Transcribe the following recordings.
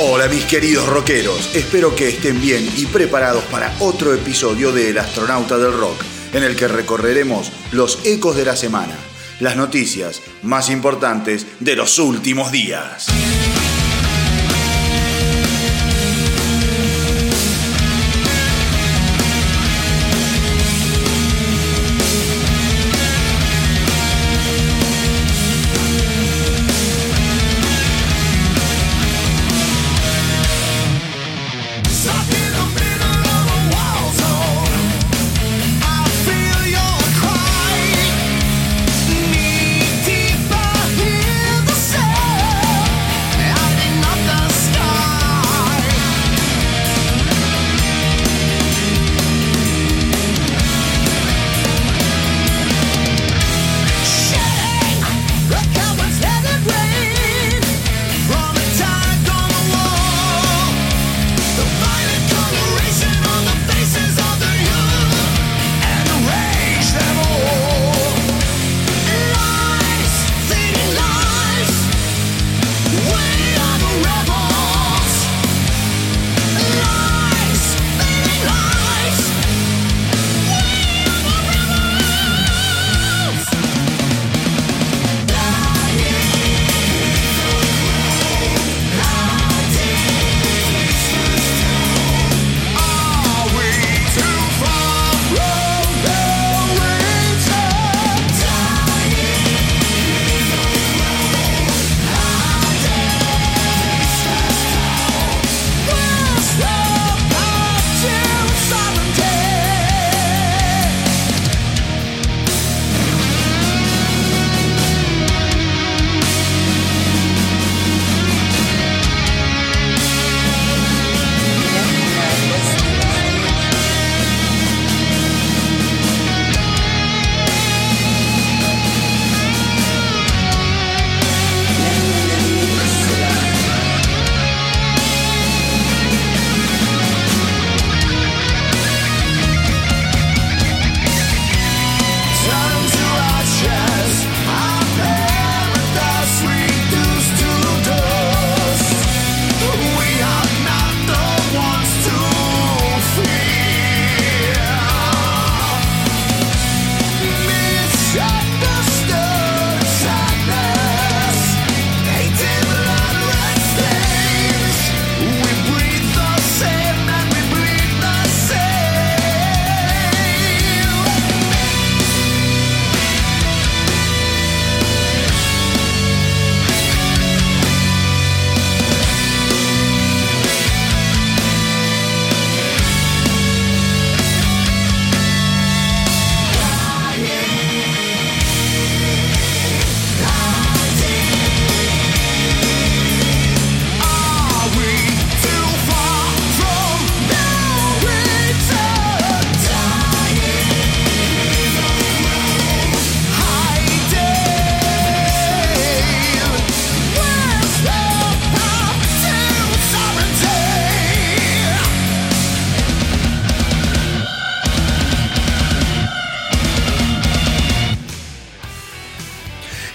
Hola mis queridos rockeros, espero que estén bien y preparados para otro episodio de El astronauta del rock, en el que recorreremos los ecos de la semana, las noticias más importantes de los últimos días.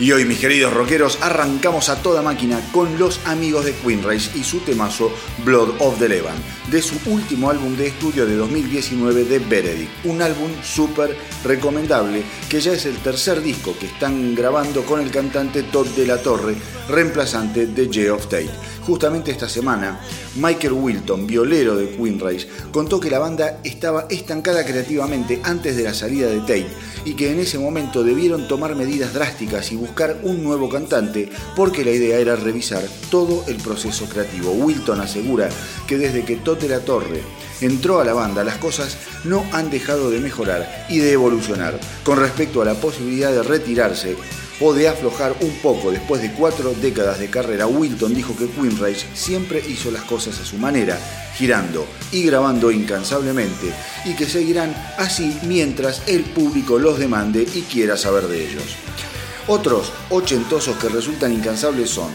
Y hoy, mis queridos rockeros, arrancamos a toda máquina con los amigos de Queen Race y su temazo Blood of the Levan, de su último álbum de estudio de 2019 de Benedict. Un álbum súper recomendable que ya es el tercer disco que están grabando con el cantante Todd de la Torre, reemplazante de Geoff Tate. Justamente esta semana, Michael Wilton, violero de Queen Race, contó que la banda estaba estancada creativamente antes de la salida de Tate y que en ese momento debieron tomar medidas drásticas y buscar un nuevo cantante porque la idea era revisar todo el proceso creativo. Wilton asegura que desde que Tote la Torre entró a la banda las cosas no han dejado de mejorar y de evolucionar. Con respecto a la posibilidad de retirarse, de aflojar un poco después de cuatro décadas de carrera, Wilton dijo que Queen Race siempre hizo las cosas a su manera, girando y grabando incansablemente, y que seguirán así mientras el público los demande y quiera saber de ellos. Otros ochentosos que resultan incansables son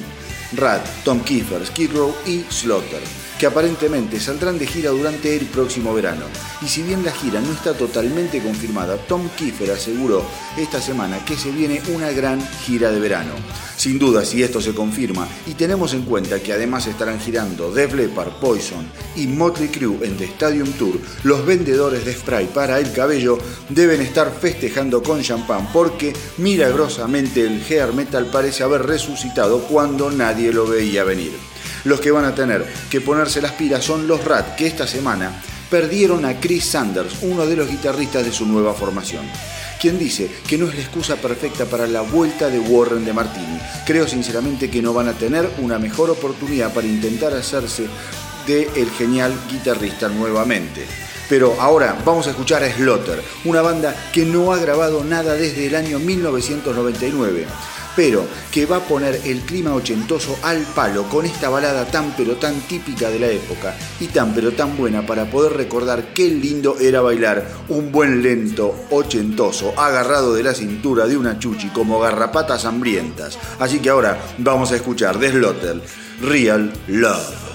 Rad, Tom Kiefer, Skid Row y Slaughter. Que aparentemente saldrán de gira durante el próximo verano. Y si bien la gira no está totalmente confirmada, Tom Kiefer aseguró esta semana que se viene una gran gira de verano. Sin duda, si esto se confirma y tenemos en cuenta que además estarán girando Def Leppard, Poison y Motley Crue en The Stadium Tour, los vendedores de spray para el cabello deben estar festejando con champán porque milagrosamente el hair metal parece haber resucitado cuando nadie lo veía venir. Los que van a tener que ponerse las pilas son los Rat, que esta semana perdieron a Chris Sanders, uno de los guitarristas de su nueva formación quien dice que no es la excusa perfecta para la vuelta de Warren de Martini. Creo sinceramente que no van a tener una mejor oportunidad para intentar hacerse de el genial guitarrista nuevamente. Pero ahora vamos a escuchar a Slaughter, una banda que no ha grabado nada desde el año 1999 pero que va a poner el clima ochentoso al palo con esta balada tan pero tan típica de la época y tan pero tan buena para poder recordar qué lindo era bailar un buen lento ochentoso agarrado de la cintura de una chuchi como garrapatas hambrientas. Así que ahora vamos a escuchar de Slaughter, Real Love.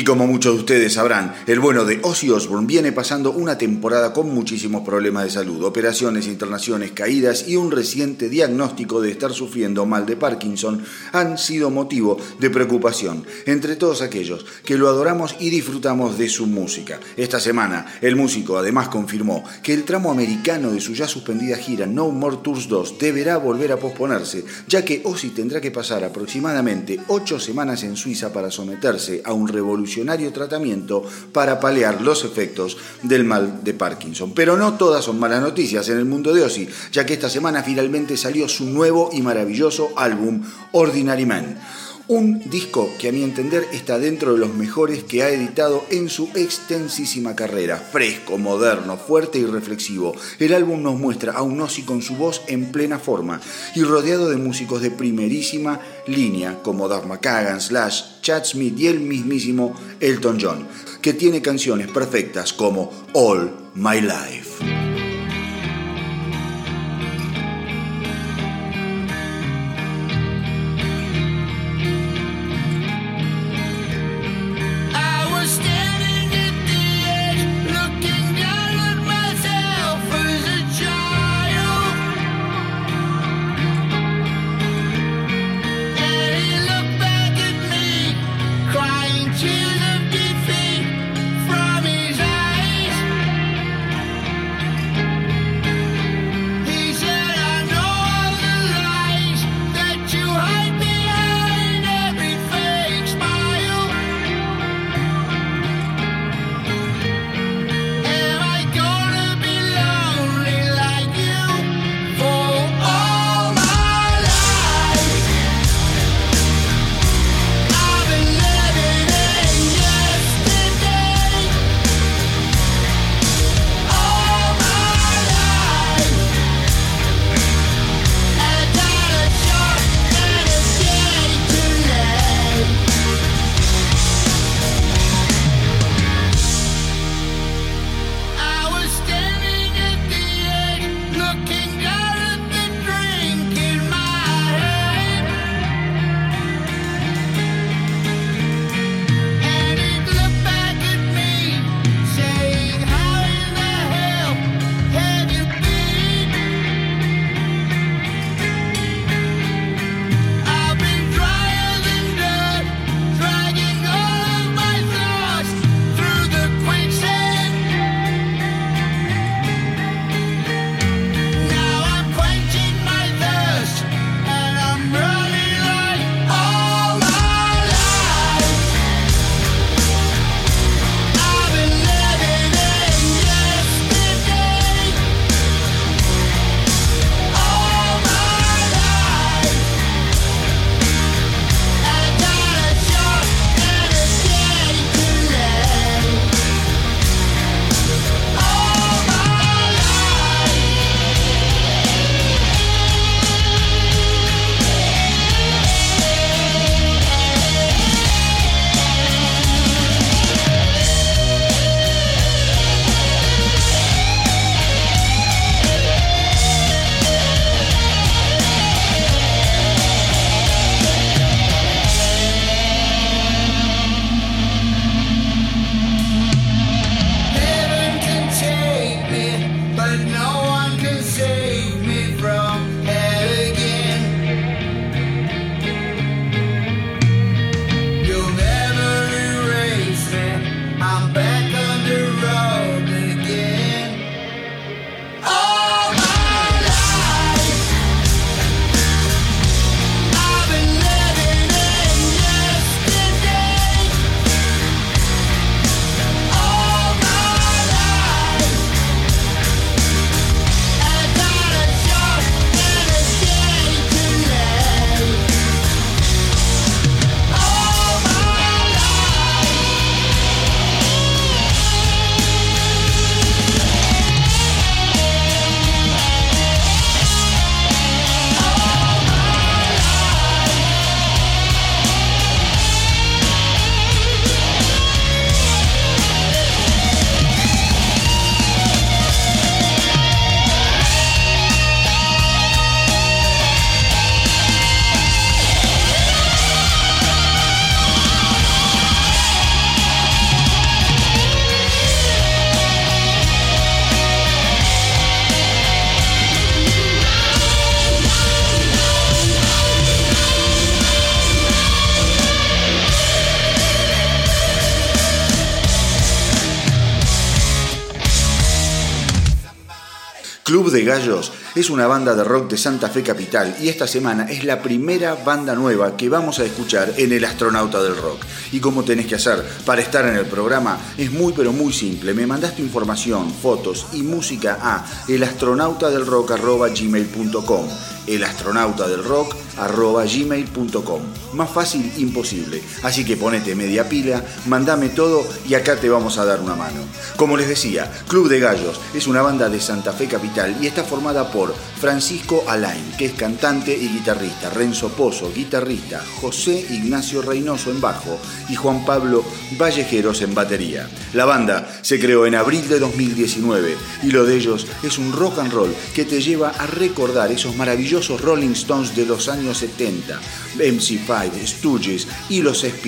Y como muchos de ustedes sabrán, el bueno de Ozzy Osbourne viene pasando una temporada con muchísimos problemas de salud, operaciones, internaciones, caídas y un reciente diagnóstico de estar sufriendo mal de Parkinson han sido motivo de preocupación entre todos aquellos que lo adoramos y disfrutamos de su música. Esta semana, el músico además confirmó que el tramo americano de su ya suspendida gira No More Tours 2 deberá volver a posponerse, ya que Ozzy tendrá que pasar aproximadamente ocho semanas en Suiza para someterse a un revolucionario tratamiento para paliar los efectos del mal de Parkinson. Pero no todas son malas noticias en el mundo de Ozzy, ya que esta semana finalmente salió su nuevo y maravilloso álbum Ordinary Man. Un disco que a mi entender está dentro de los mejores que ha editado en su extensísima carrera. Fresco, moderno, fuerte y reflexivo. El álbum nos muestra a un Ozzy con su voz en plena forma y rodeado de músicos de primerísima línea como Doug McCagan, Slash, Chad Smith y el mismísimo Elton John, que tiene canciones perfectas como All My Life. Club de Gallos es una banda de rock de Santa Fe Capital y esta semana es la primera banda nueva que vamos a escuchar en El Astronauta del Rock. ¿Y cómo tenés que hacer para estar en el programa? Es muy pero muy simple. Me mandaste información, fotos y música a elastronautadelrock.gmail.com elastronautadelrock.gmail.com Más fácil imposible. Así que ponete media pila, mandame todo y acá te vamos a dar una mano. Como les decía, Club de Gallos es una banda de Santa Fe Capital y está formada por Francisco Alain, que es cantante y guitarrista, Renzo Pozo, guitarrista, José Ignacio Reynoso en bajo y Juan Pablo Vallejeros en batería. La banda se creó en abril de 2019 y lo de ellos es un rock and roll que te lleva a recordar esos maravillosos Rolling Stones de los años 70, MC5, Stooges y los Sex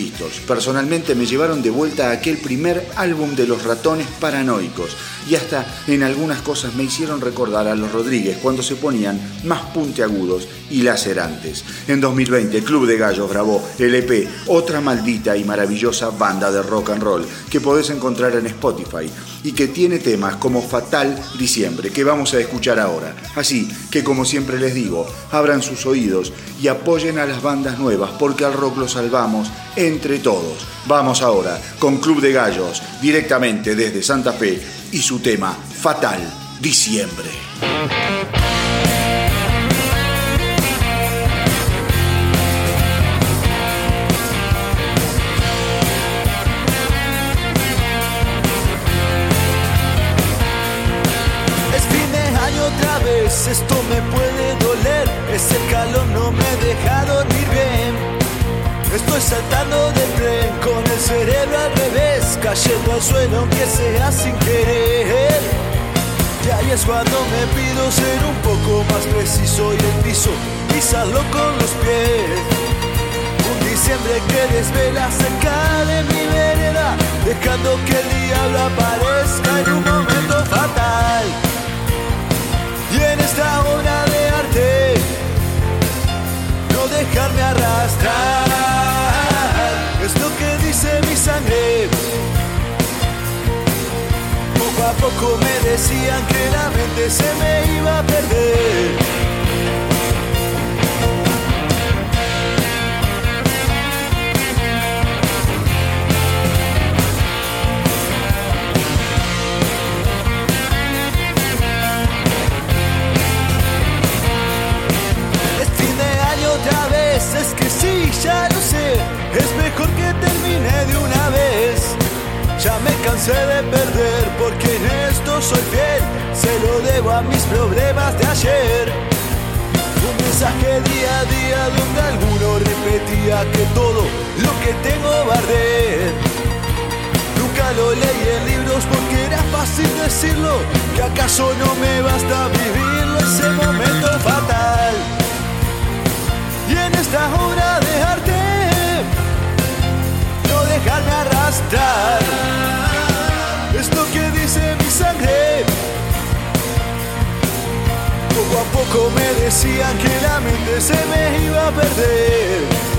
Personalmente me llevaron de vuelta a aquel primer álbum de los ratones paranoicos y hasta en algunas cosas me hicieron recordar a los Rodríguez cuando se ponían más puntiagudos y lacerantes. En 2020 Club de Gallos grabó el EP Otra maldita y maravillosa banda de rock and roll que podés encontrar en Spotify y que tiene temas como Fatal Diciembre que vamos a escuchar ahora. Así que como siempre les digo, abran sus oídos y apoyen a las bandas nuevas porque al rock lo salvamos entre todos. Vamos ahora con Club de Gallos directamente desde Santa Fe y su tema Fatal Diciembre. Me puede doler, ese calor no me deja dormir bien. Estoy saltando del tren con el cerebro al revés, cayendo al suelo aunque sea sin querer. Y ahí es cuando me pido ser un poco más preciso y el piso pisarlo con los pies. Un diciembre que desvela cerca de mi vereda, dejando que el diablo aparezca en un momento fatal. Esta obra de arte, no dejarme arrastrar es lo que dice mi sangre. Poco a poco me decían que la mente se me iba a perder. Termine de una vez. Ya me cansé de perder porque en esto soy fiel, se lo debo a mis problemas de ayer. Un mensaje día a día donde alguno repetía que todo lo que tengo arder. Nunca lo leí en libros porque era fácil decirlo, que acaso no me basta vivirlo ese momento fatal. Y en esta obra de arte, dejarme arrastrar. Es lo que dice mi sangre. Poco a poco me decían que la mente se me iba a perder.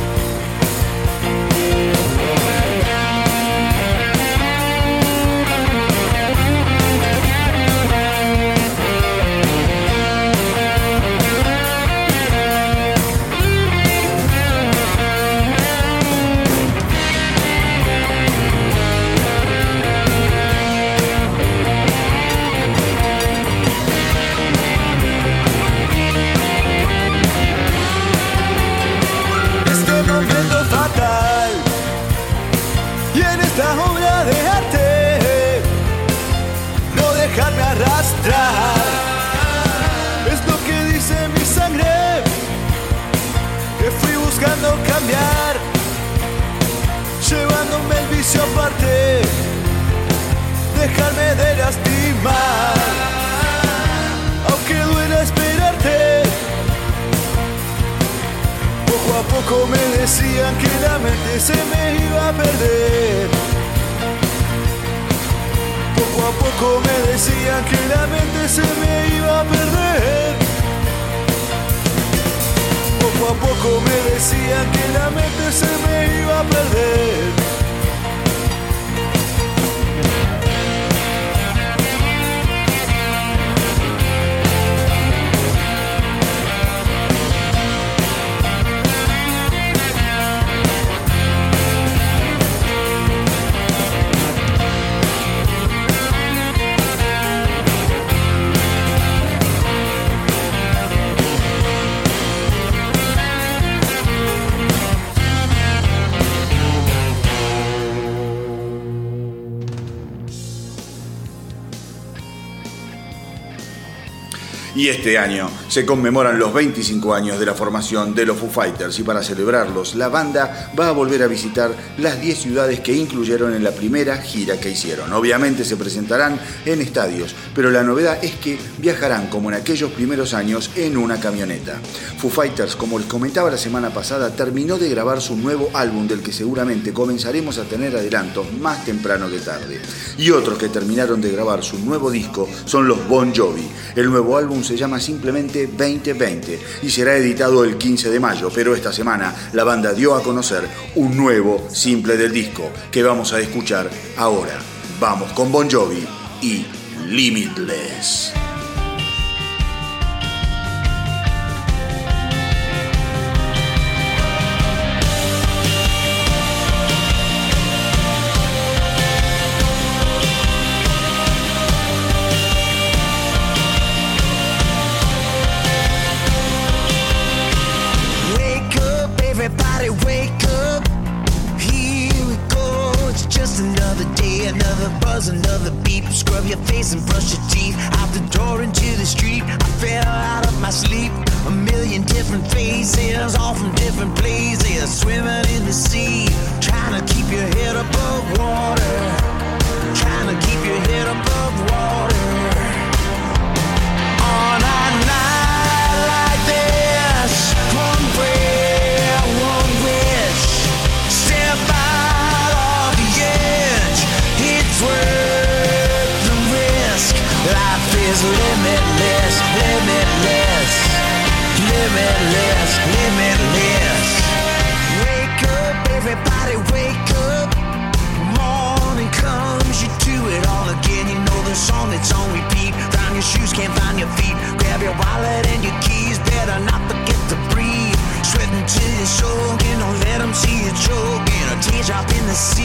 Este año se conmemoran los 25 años de la formación de los Foo Fighters y para celebrarlos la banda va a volver a visitar las 10 ciudades que incluyeron en la primera gira que hicieron. Obviamente se presentarán en estadios, pero la novedad es que viajarán como en aquellos primeros años en una camioneta. Foo Fighters, como les comentaba la semana pasada, terminó de grabar su nuevo álbum del que seguramente comenzaremos a tener adelantos más temprano que tarde. Y otros que terminaron de grabar su nuevo disco son los Bon Jovi. El nuevo álbum se llama simplemente 2020 y será editado el 15 de mayo, pero esta semana la banda dio a conocer un nuevo simple del disco que vamos a escuchar ahora. Vamos con Bon Jovi y Limitless.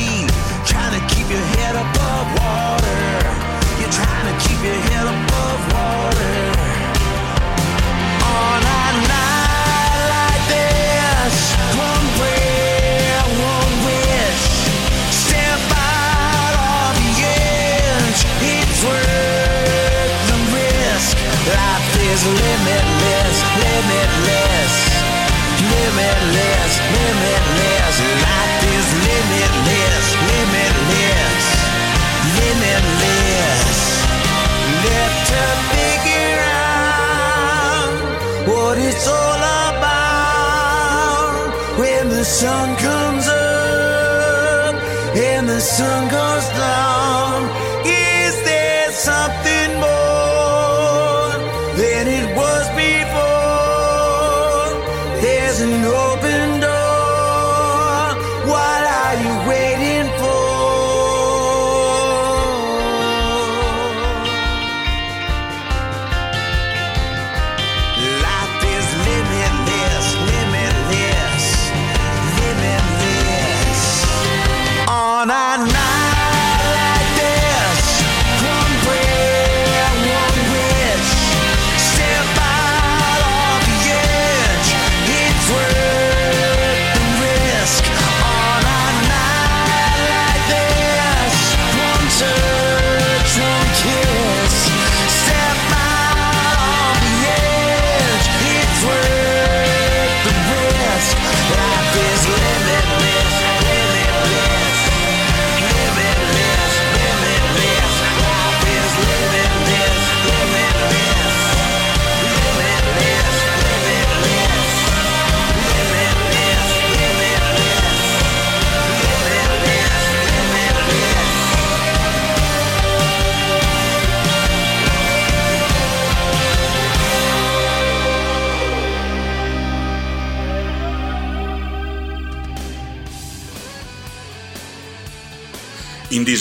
machine, trying to keep your head above water. You're trying to keep your head above water. On a night like this, one prayer, one wish. Step out of the edge. It's worth the risk. Life is limitless, limitless, limitless. sun comes up and the sun goes down.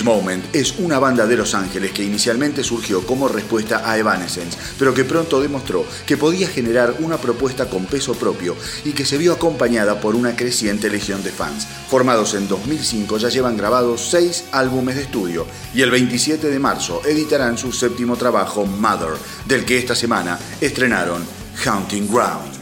Moment es una banda de Los Ángeles que inicialmente surgió como respuesta a Evanescence, pero que pronto demostró que podía generar una propuesta con peso propio y que se vio acompañada por una creciente legión de fans. Formados en 2005 ya llevan grabados seis álbumes de estudio y el 27 de marzo editarán su séptimo trabajo Mother, del que esta semana estrenaron Hunting Ground.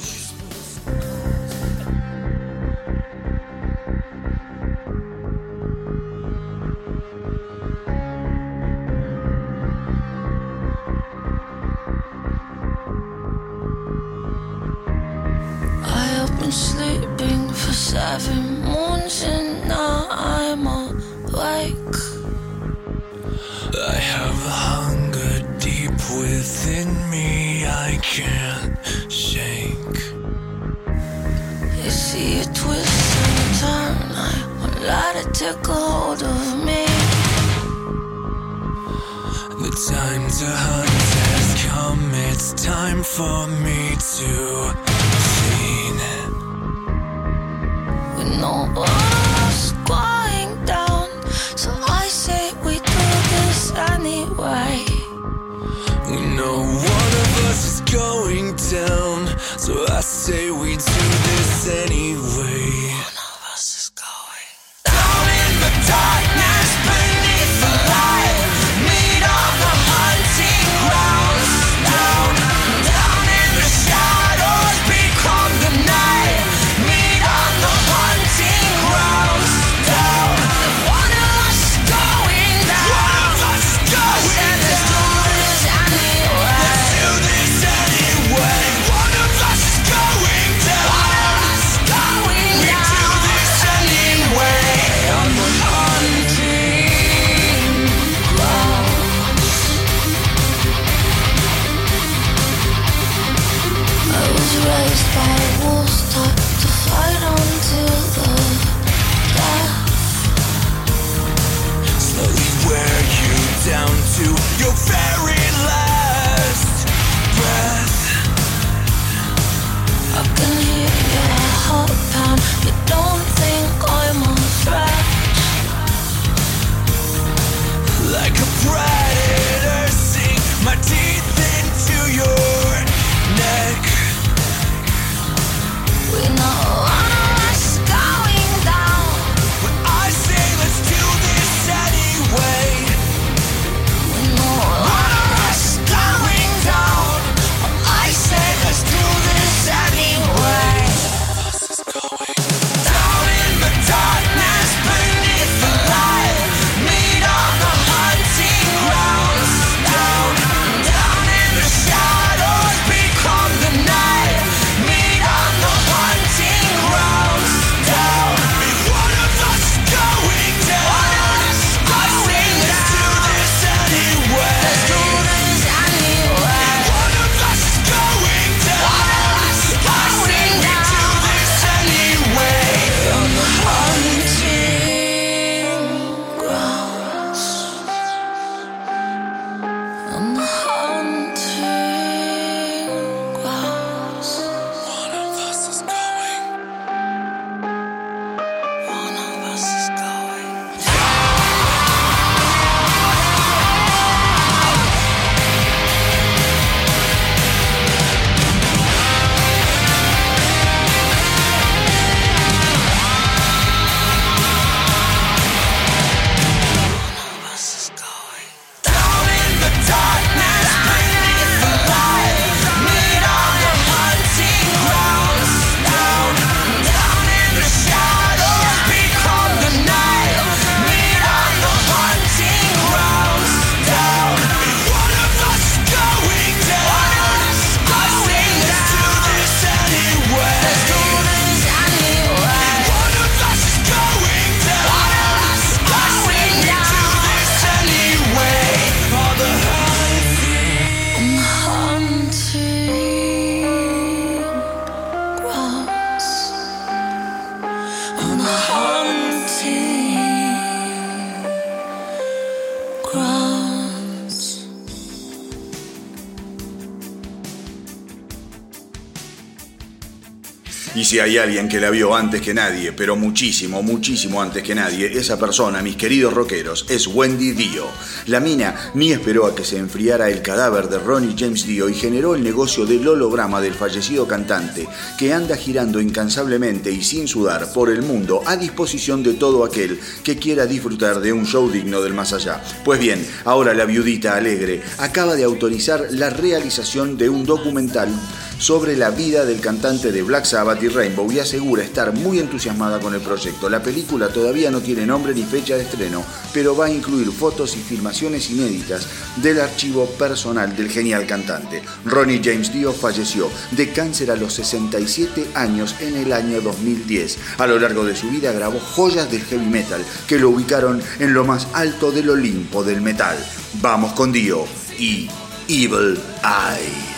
si hay alguien que la vio antes que nadie, pero muchísimo, muchísimo antes que nadie, esa persona, mis queridos rockeros, es Wendy Dio. La mina ni esperó a que se enfriara el cadáver de Ronnie James Dio y generó el negocio del holograma del fallecido cantante, que anda girando incansablemente y sin sudar por el mundo a disposición de todo aquel que quiera disfrutar de un show digno del más allá. Pues bien, ahora la viudita alegre acaba de autorizar la realización de un documental sobre la vida del cantante de Black Sabbath y Rainbow y asegura estar muy entusiasmada con el proyecto. La película todavía no tiene nombre ni fecha de estreno, pero va a incluir fotos y filmaciones inéditas del archivo personal del genial cantante. Ronnie James Dio falleció de cáncer a los 67 años en el año 2010. A lo largo de su vida grabó joyas del heavy metal que lo ubicaron en lo más alto del Olimpo del metal. Vamos con Dio y Evil Eye.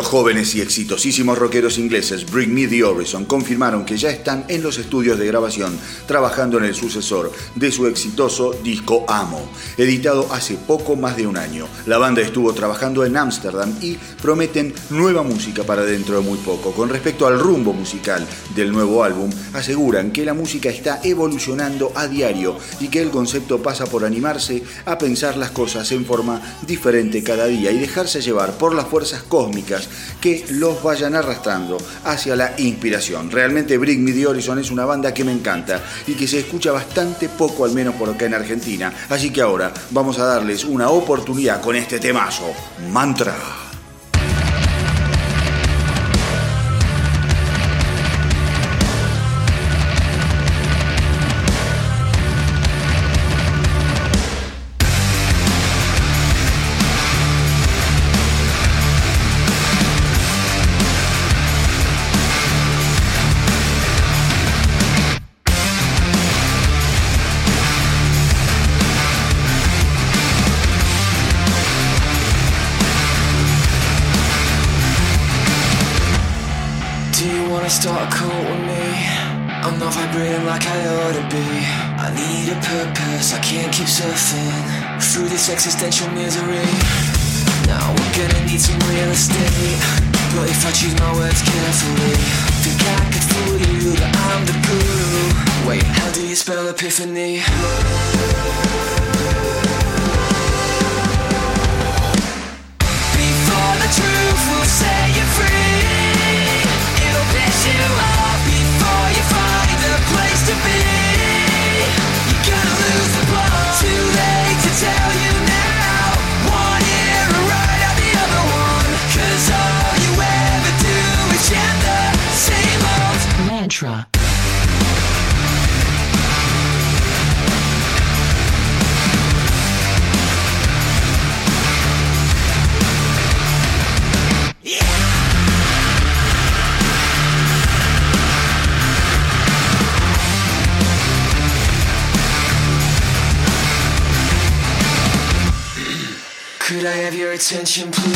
Jóvenes y exitosísimos rockeros ingleses Bring Me the Horizon confirmaron que ya están en los estudios de grabación trabajando en el sucesor de su exitoso disco Amo, editado hace poco más de un año. La banda estuvo trabajando en Ámsterdam y prometen nueva música para dentro de muy poco. Con respecto al rumbo musical del nuevo álbum, aseguran que la música está evolucionando a diario y que el concepto pasa por animarse a pensar las cosas en forma diferente cada día y dejarse llevar por las fuerzas cósmicas que los vayan arrastrando hacia la inspiración. Realmente Bring Me The Horizon es una banda que me encanta y que se escucha bastante poco, al menos por acá en Argentina. Así que ahora vamos a darles una oportunidad con este temazo, Mantra. existential misery. Now we're gonna need some real estate. But if I choose my words carefully, think I could fool you that I'm the guru. Wait, how do you spell epiphany? attention, please.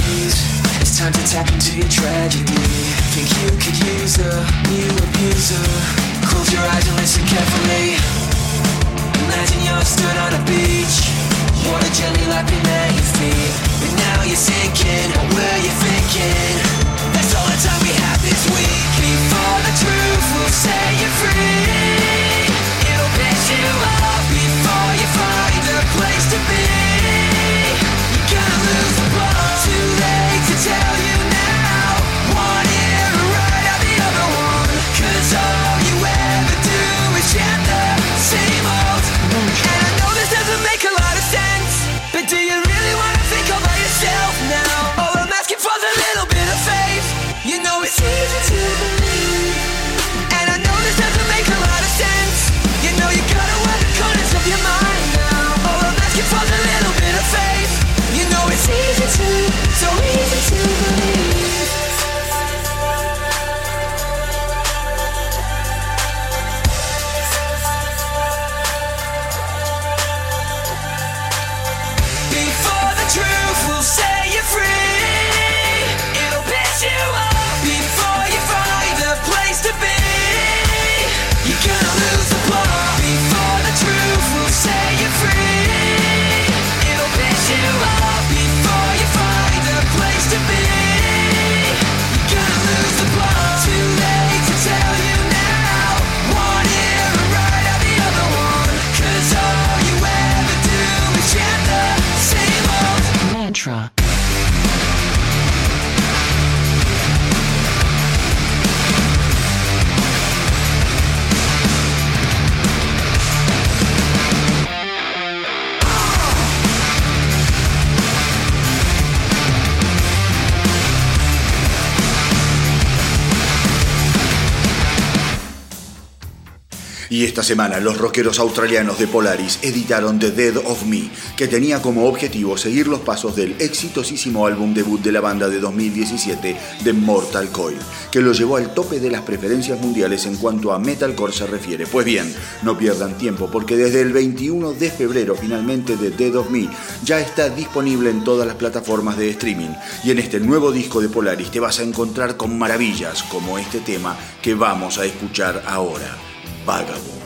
Y esta semana los rockeros australianos de Polaris editaron The Dead of Me, que tenía como objetivo seguir los pasos del exitosísimo álbum debut de la banda de 2017, The Mortal Coil, que lo llevó al tope de las preferencias mundiales en cuanto a metalcore se refiere. Pues bien, no pierdan tiempo porque desde el 21 de febrero finalmente The Dead of Me ya está disponible en todas las plataformas de streaming y en este nuevo disco de Polaris te vas a encontrar con maravillas como este tema que vamos a escuchar ahora. vagabundo.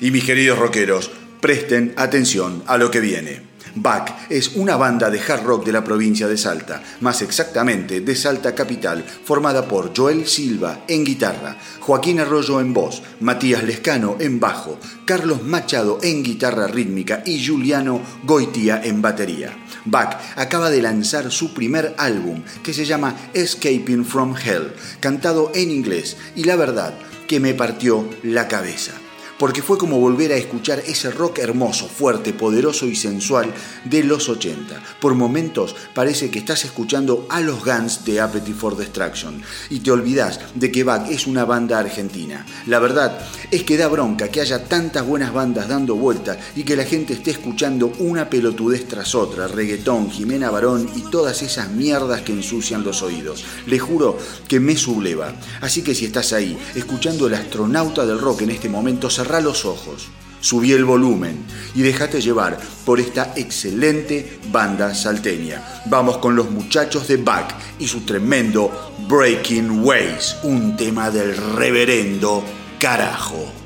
Y mis queridos rockeros, presten atención a lo que viene. Back es una banda de hard rock de la provincia de Salta, más exactamente de Salta Capital, formada por Joel Silva en guitarra, Joaquín Arroyo en voz, Matías Lescano en bajo, Carlos Machado en guitarra rítmica y Juliano Goitia en batería. Back acaba de lanzar su primer álbum que se llama Escaping from Hell, cantado en inglés, y la verdad que me partió la cabeza porque fue como volver a escuchar ese rock hermoso, fuerte, poderoso y sensual de los 80. Por momentos parece que estás escuchando a los Guns de Appetite for Destruction y te olvidas de que Bach es una banda argentina. La verdad es que da bronca que haya tantas buenas bandas dando vuelta y que la gente esté escuchando una pelotudez tras otra, reggaetón, Jimena Barón y todas esas mierdas que ensucian los oídos. Le juro que me subleva. Así que si estás ahí, escuchando el astronauta del rock en este momento, cerrá los ojos, subí el volumen y déjate llevar por esta excelente banda salteña. Vamos con los muchachos de Back y su tremendo Breaking Ways, un tema del reverendo carajo.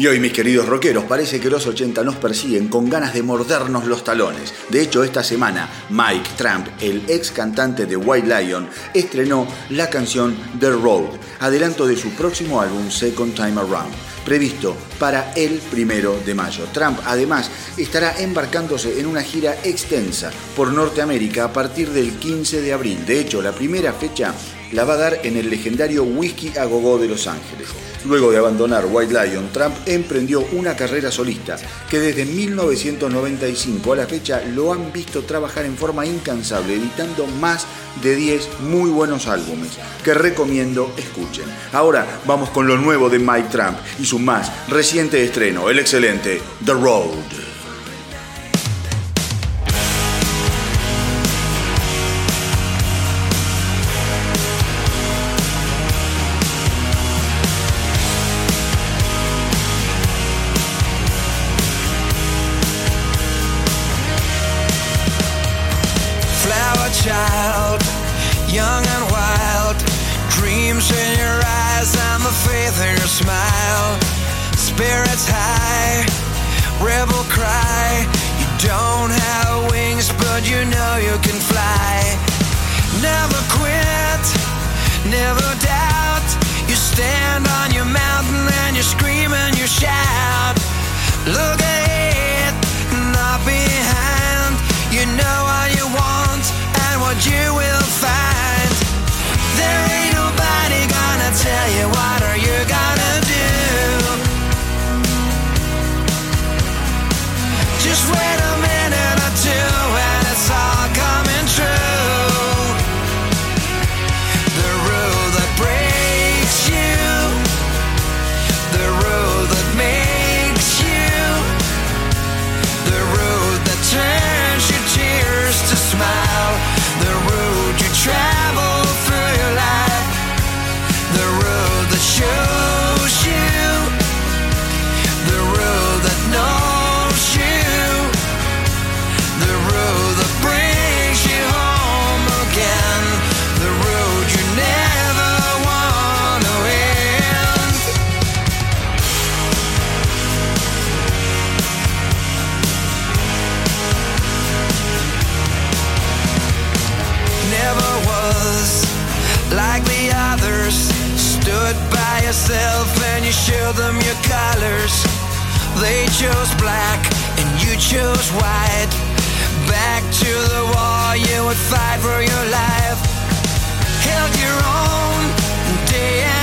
Y hoy, mis queridos rockeros, parece que los 80 nos persiguen con ganas de mordernos los talones. De hecho, esta semana, Mike Trump, el ex cantante de White Lion, estrenó la canción The Road, adelanto de su próximo álbum Second Time Around, previsto para el primero de mayo. Trump, además, estará embarcándose en una gira extensa por Norteamérica a partir del 15 de abril. De hecho, la primera fecha la va a dar en el legendario Whisky a Gogo de Los Ángeles. Luego de abandonar White Lion, Trump emprendió una carrera solista que desde 1995 a la fecha lo han visto trabajar en forma incansable, editando más de 10 muy buenos álbumes que recomiendo escuchen. Ahora vamos con lo nuevo de Mike Trump y su más reciente estreno, el excelente The Road. never doubt. You stand on your mountain and you scream and you shout. Look smile. They chose black and you chose white. Back to the war, you would fight for your life. Held your own day and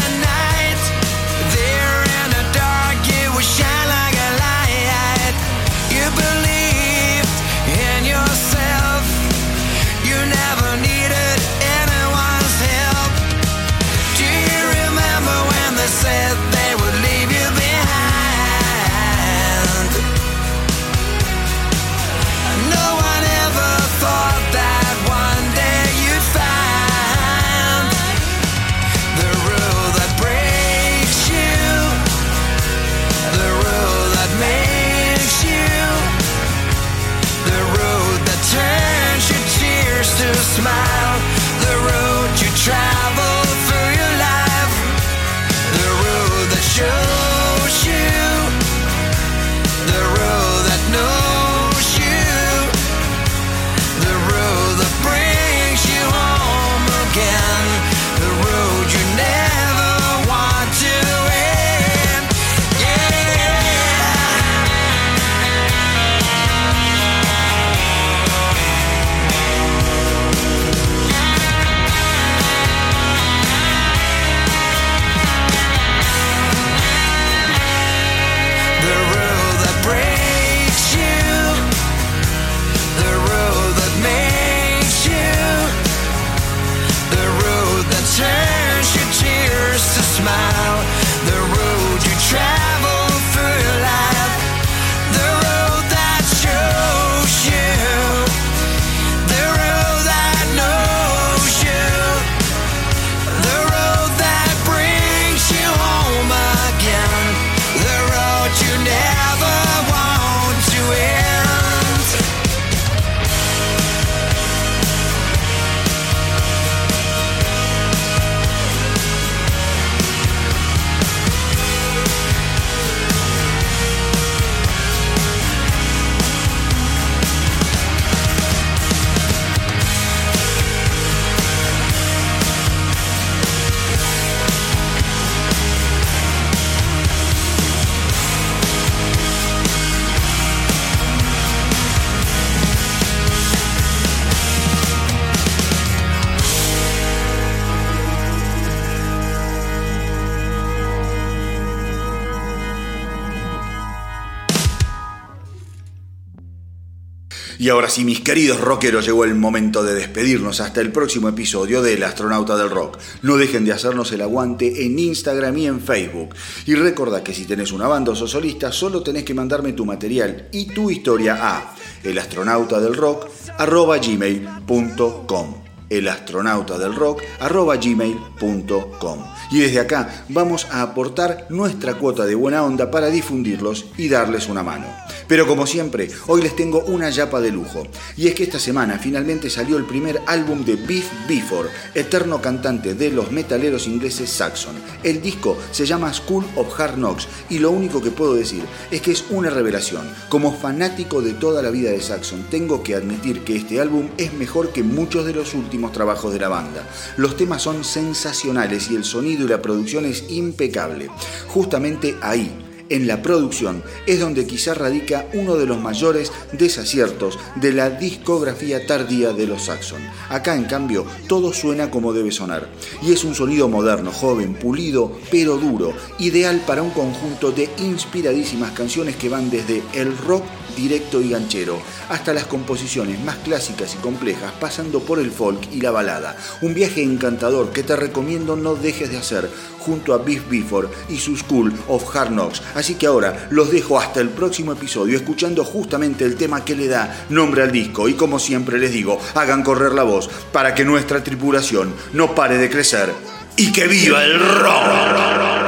Y ahora sí, mis queridos rockeros, llegó el momento de despedirnos hasta el próximo episodio del Astronauta del Rock. No dejen de hacernos el aguante en Instagram y en Facebook. Y recuerda que si tenés una banda o sos solista, solo tenés que mandarme tu material y tu historia a elastronautadelrock.gmail.com elastronautadelrock.gmail.com Y desde acá vamos a aportar nuestra cuota de buena onda para difundirlos y darles una mano. Pero como siempre, hoy les tengo una yapa de lujo. Y es que esta semana finalmente salió el primer álbum de Beef Before, eterno cantante de los metaleros ingleses Saxon. El disco se llama School of Hard Knocks y lo único que puedo decir es que es una revelación. Como fanático de toda la vida de Saxon, tengo que admitir que este álbum es mejor que muchos de los últimos trabajos de la banda. Los temas son sensacionales y el sonido y la producción es impecable. Justamente ahí, en la producción es donde quizá radica uno de los mayores desaciertos de la discografía tardía de los Saxon. Acá en cambio todo suena como debe sonar y es un sonido moderno, joven, pulido, pero duro, ideal para un conjunto de inspiradísimas canciones que van desde el rock directo y ganchero, hasta las composiciones más clásicas y complejas, pasando por el folk y la balada. Un viaje encantador que te recomiendo no dejes de hacer junto a Biff Before y su School of Hard Knocks. Así que ahora los dejo hasta el próximo episodio escuchando justamente el tema que le da nombre al disco y como siempre les digo, hagan correr la voz para que nuestra tripulación no pare de crecer y que viva el rock.